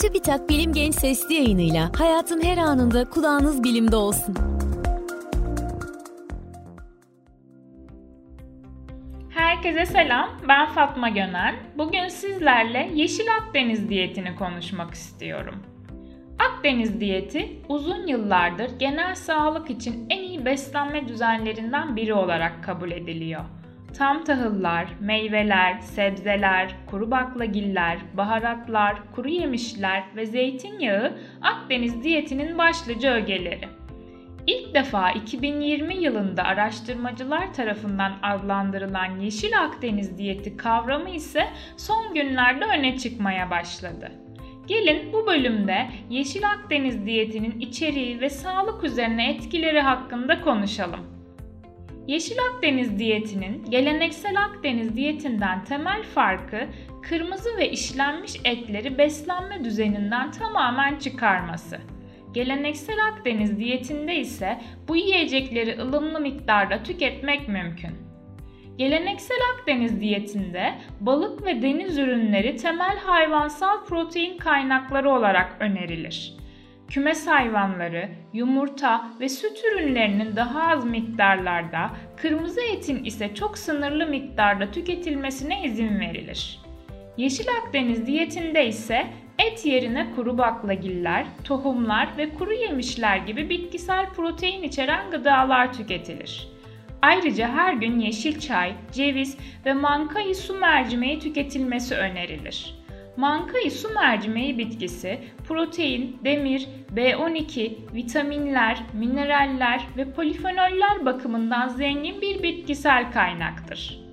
TÜBİTAK Bilim Genç Sesli yayınıyla hayatın her anında kulağınız bilimde olsun. Herkese selam, ben Fatma Gönen. Bugün sizlerle Yeşil Akdeniz diyetini konuşmak istiyorum. Akdeniz diyeti uzun yıllardır genel sağlık için en iyi beslenme düzenlerinden biri olarak kabul ediliyor. Tam tahıllar, meyveler, sebzeler, kuru baklagiller, baharatlar, kuru yemişler ve zeytinyağı Akdeniz diyetinin başlıca ögeleri. İlk defa 2020 yılında araştırmacılar tarafından adlandırılan Yeşil Akdeniz diyeti kavramı ise son günlerde öne çıkmaya başladı. Gelin bu bölümde Yeşil Akdeniz diyetinin içeriği ve sağlık üzerine etkileri hakkında konuşalım. Yeşil Akdeniz diyetinin geleneksel Akdeniz diyetinden temel farkı kırmızı ve işlenmiş etleri beslenme düzeninden tamamen çıkarması. Geleneksel Akdeniz diyetinde ise bu yiyecekleri ılımlı miktarda tüketmek mümkün. Geleneksel Akdeniz diyetinde balık ve deniz ürünleri temel hayvansal protein kaynakları olarak önerilir kümes hayvanları, yumurta ve süt ürünlerinin daha az miktarlarda, kırmızı etin ise çok sınırlı miktarda tüketilmesine izin verilir. Yeşil Akdeniz diyetinde ise et yerine kuru baklagiller, tohumlar ve kuru yemişler gibi bitkisel protein içeren gıdalar tüketilir. Ayrıca her gün yeşil çay, ceviz ve mankayı su mercimeği tüketilmesi önerilir. Mankayı su mercimeği bitkisi protein, demir, B12, vitaminler, mineraller ve polifenoller bakımından zengin bir bitkisel kaynaktır.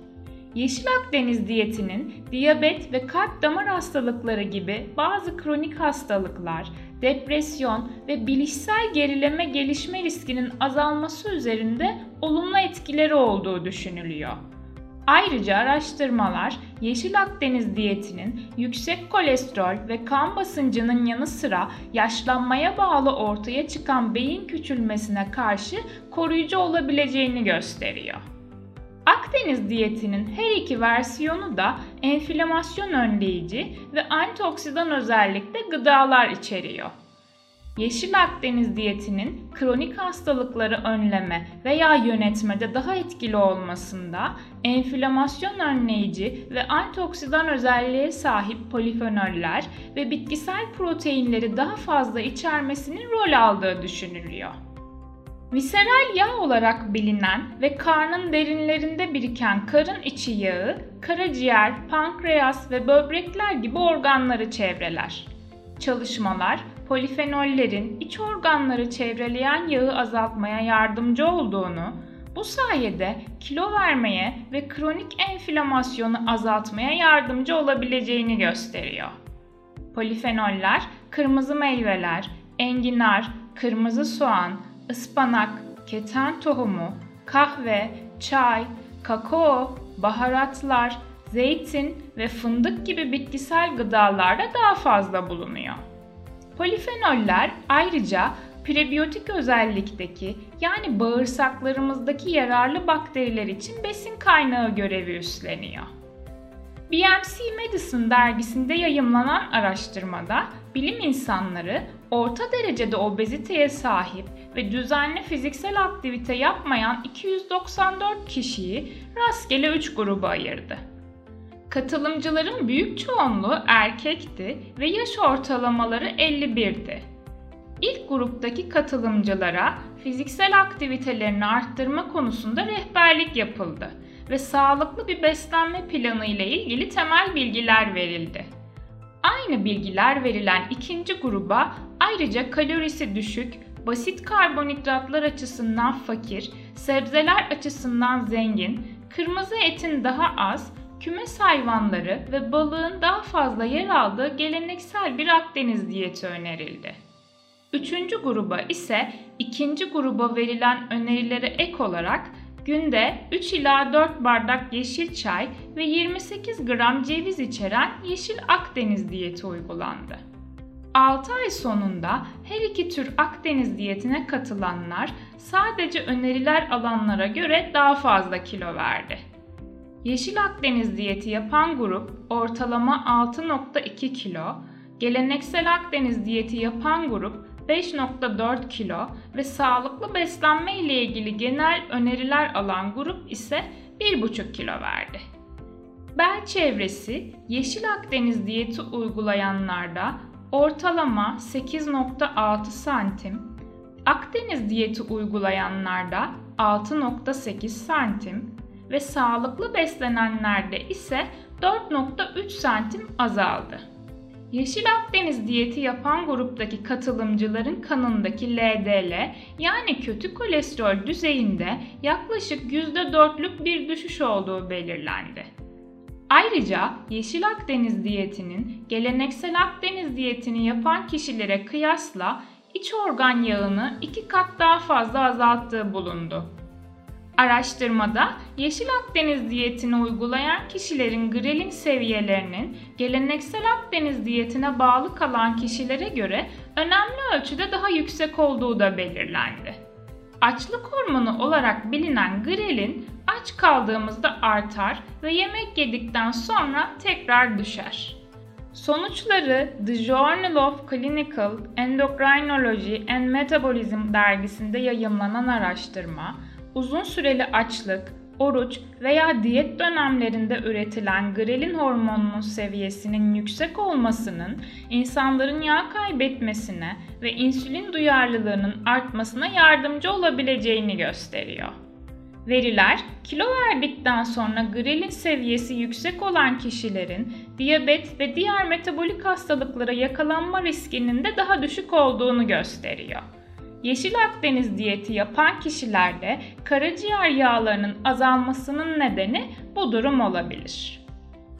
Yeşil Akdeniz diyetinin diyabet ve kalp damar hastalıkları gibi bazı kronik hastalıklar, depresyon ve bilişsel gerileme gelişme riskinin azalması üzerinde olumlu etkileri olduğu düşünülüyor. Ayrıca araştırmalar Yeşil Akdeniz diyetinin yüksek kolesterol ve kan basıncının yanı sıra yaşlanmaya bağlı ortaya çıkan beyin küçülmesine karşı koruyucu olabileceğini gösteriyor. Akdeniz diyetinin her iki versiyonu da enflamasyon önleyici ve antioksidan özellikle gıdalar içeriyor. Yeşil Akdeniz diyetinin kronik hastalıkları önleme veya yönetmede daha etkili olmasında enflamasyon önleyici ve antioksidan özelliğe sahip polifenoller ve bitkisel proteinleri daha fazla içermesinin rol aldığı düşünülüyor. Viseral yağ olarak bilinen ve karnın derinlerinde biriken karın içi yağı, karaciğer, pankreas ve böbrekler gibi organları çevreler. Çalışmalar polifenollerin iç organları çevreleyen yağı azaltmaya yardımcı olduğunu, bu sayede kilo vermeye ve kronik enflamasyonu azaltmaya yardımcı olabileceğini gösteriyor. Polifenoller kırmızı meyveler, enginar, kırmızı soğan, ıspanak, keten tohumu, kahve, çay, kakao, baharatlar, zeytin ve fındık gibi bitkisel gıdalarda daha fazla bulunuyor. Polifenoller ayrıca prebiyotik özellikteki yani bağırsaklarımızdaki yararlı bakteriler için besin kaynağı görevi üstleniyor. BMC Medicine dergisinde yayımlanan araştırmada bilim insanları orta derecede obeziteye sahip ve düzenli fiziksel aktivite yapmayan 294 kişiyi rastgele 3 gruba ayırdı. Katılımcıların büyük çoğunluğu erkekti ve yaş ortalamaları 51'di. İlk gruptaki katılımcılara fiziksel aktivitelerini arttırma konusunda rehberlik yapıldı ve sağlıklı bir beslenme planı ile ilgili temel bilgiler verildi. Aynı bilgiler verilen ikinci gruba ayrıca kalorisi düşük, basit karbonhidratlar açısından fakir, sebzeler açısından zengin, kırmızı etin daha az, kümes hayvanları ve balığın daha fazla yer aldığı geleneksel bir Akdeniz diyeti önerildi. Üçüncü gruba ise ikinci gruba verilen önerilere ek olarak günde 3 ila 4 bardak yeşil çay ve 28 gram ceviz içeren yeşil Akdeniz diyeti uygulandı. 6 ay sonunda her iki tür Akdeniz diyetine katılanlar sadece öneriler alanlara göre daha fazla kilo verdi. Yeşil Akdeniz diyeti yapan grup ortalama 6.2 kilo, Geleneksel Akdeniz diyeti yapan grup 5.4 kilo ve sağlıklı beslenme ile ilgili genel öneriler alan grup ise 1.5 kilo verdi. Bel çevresi Yeşil Akdeniz diyeti uygulayanlarda ortalama 8.6 santim, Akdeniz diyeti uygulayanlarda 6.8 santim ve sağlıklı beslenenlerde ise 4.3 santim azaldı. Yeşil Akdeniz diyeti yapan gruptaki katılımcıların kanındaki LDL yani kötü kolesterol düzeyinde yaklaşık %4'lük bir düşüş olduğu belirlendi. Ayrıca Yeşil Akdeniz diyetinin geleneksel Akdeniz diyetini yapan kişilere kıyasla iç organ yağını iki kat daha fazla azalttığı bulundu. Araştırmada Yeşil Akdeniz diyetini uygulayan kişilerin grelin seviyelerinin geleneksel Akdeniz diyetine bağlı kalan kişilere göre önemli ölçüde daha yüksek olduğu da belirlendi. Açlık hormonu olarak bilinen grelin aç kaldığımızda artar ve yemek yedikten sonra tekrar düşer. Sonuçları The Journal of Clinical Endocrinology and Metabolism dergisinde yayımlanan araştırma, uzun süreli açlık, oruç veya diyet dönemlerinde üretilen grelin hormonunun seviyesinin yüksek olmasının insanların yağ kaybetmesine ve insülin duyarlılığının artmasına yardımcı olabileceğini gösteriyor. Veriler, kilo verdikten sonra grelin seviyesi yüksek olan kişilerin diyabet ve diğer metabolik hastalıklara yakalanma riskinin de daha düşük olduğunu gösteriyor. Yeşil Akdeniz diyeti yapan kişilerde karaciğer yağlarının azalmasının nedeni bu durum olabilir.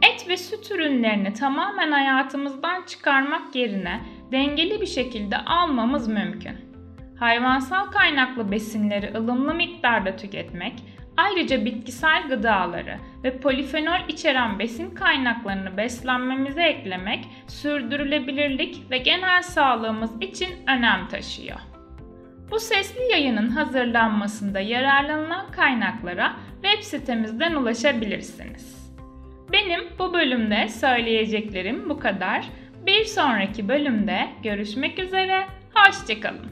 Et ve süt ürünlerini tamamen hayatımızdan çıkarmak yerine dengeli bir şekilde almamız mümkün. Hayvansal kaynaklı besinleri ılımlı miktarda tüketmek, ayrıca bitkisel gıdaları ve polifenol içeren besin kaynaklarını beslenmemize eklemek sürdürülebilirlik ve genel sağlığımız için önem taşıyor. Bu sesli yayının hazırlanmasında yararlanılan kaynaklara web sitemizden ulaşabilirsiniz. Benim bu bölümde söyleyeceklerim bu kadar. Bir sonraki bölümde görüşmek üzere, hoşçakalın.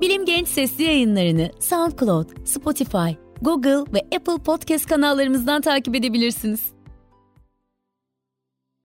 Bilim Genç sesli yayınlarını SoundCloud, Spotify, Google ve Apple Podcast kanallarımızdan takip edebilirsiniz.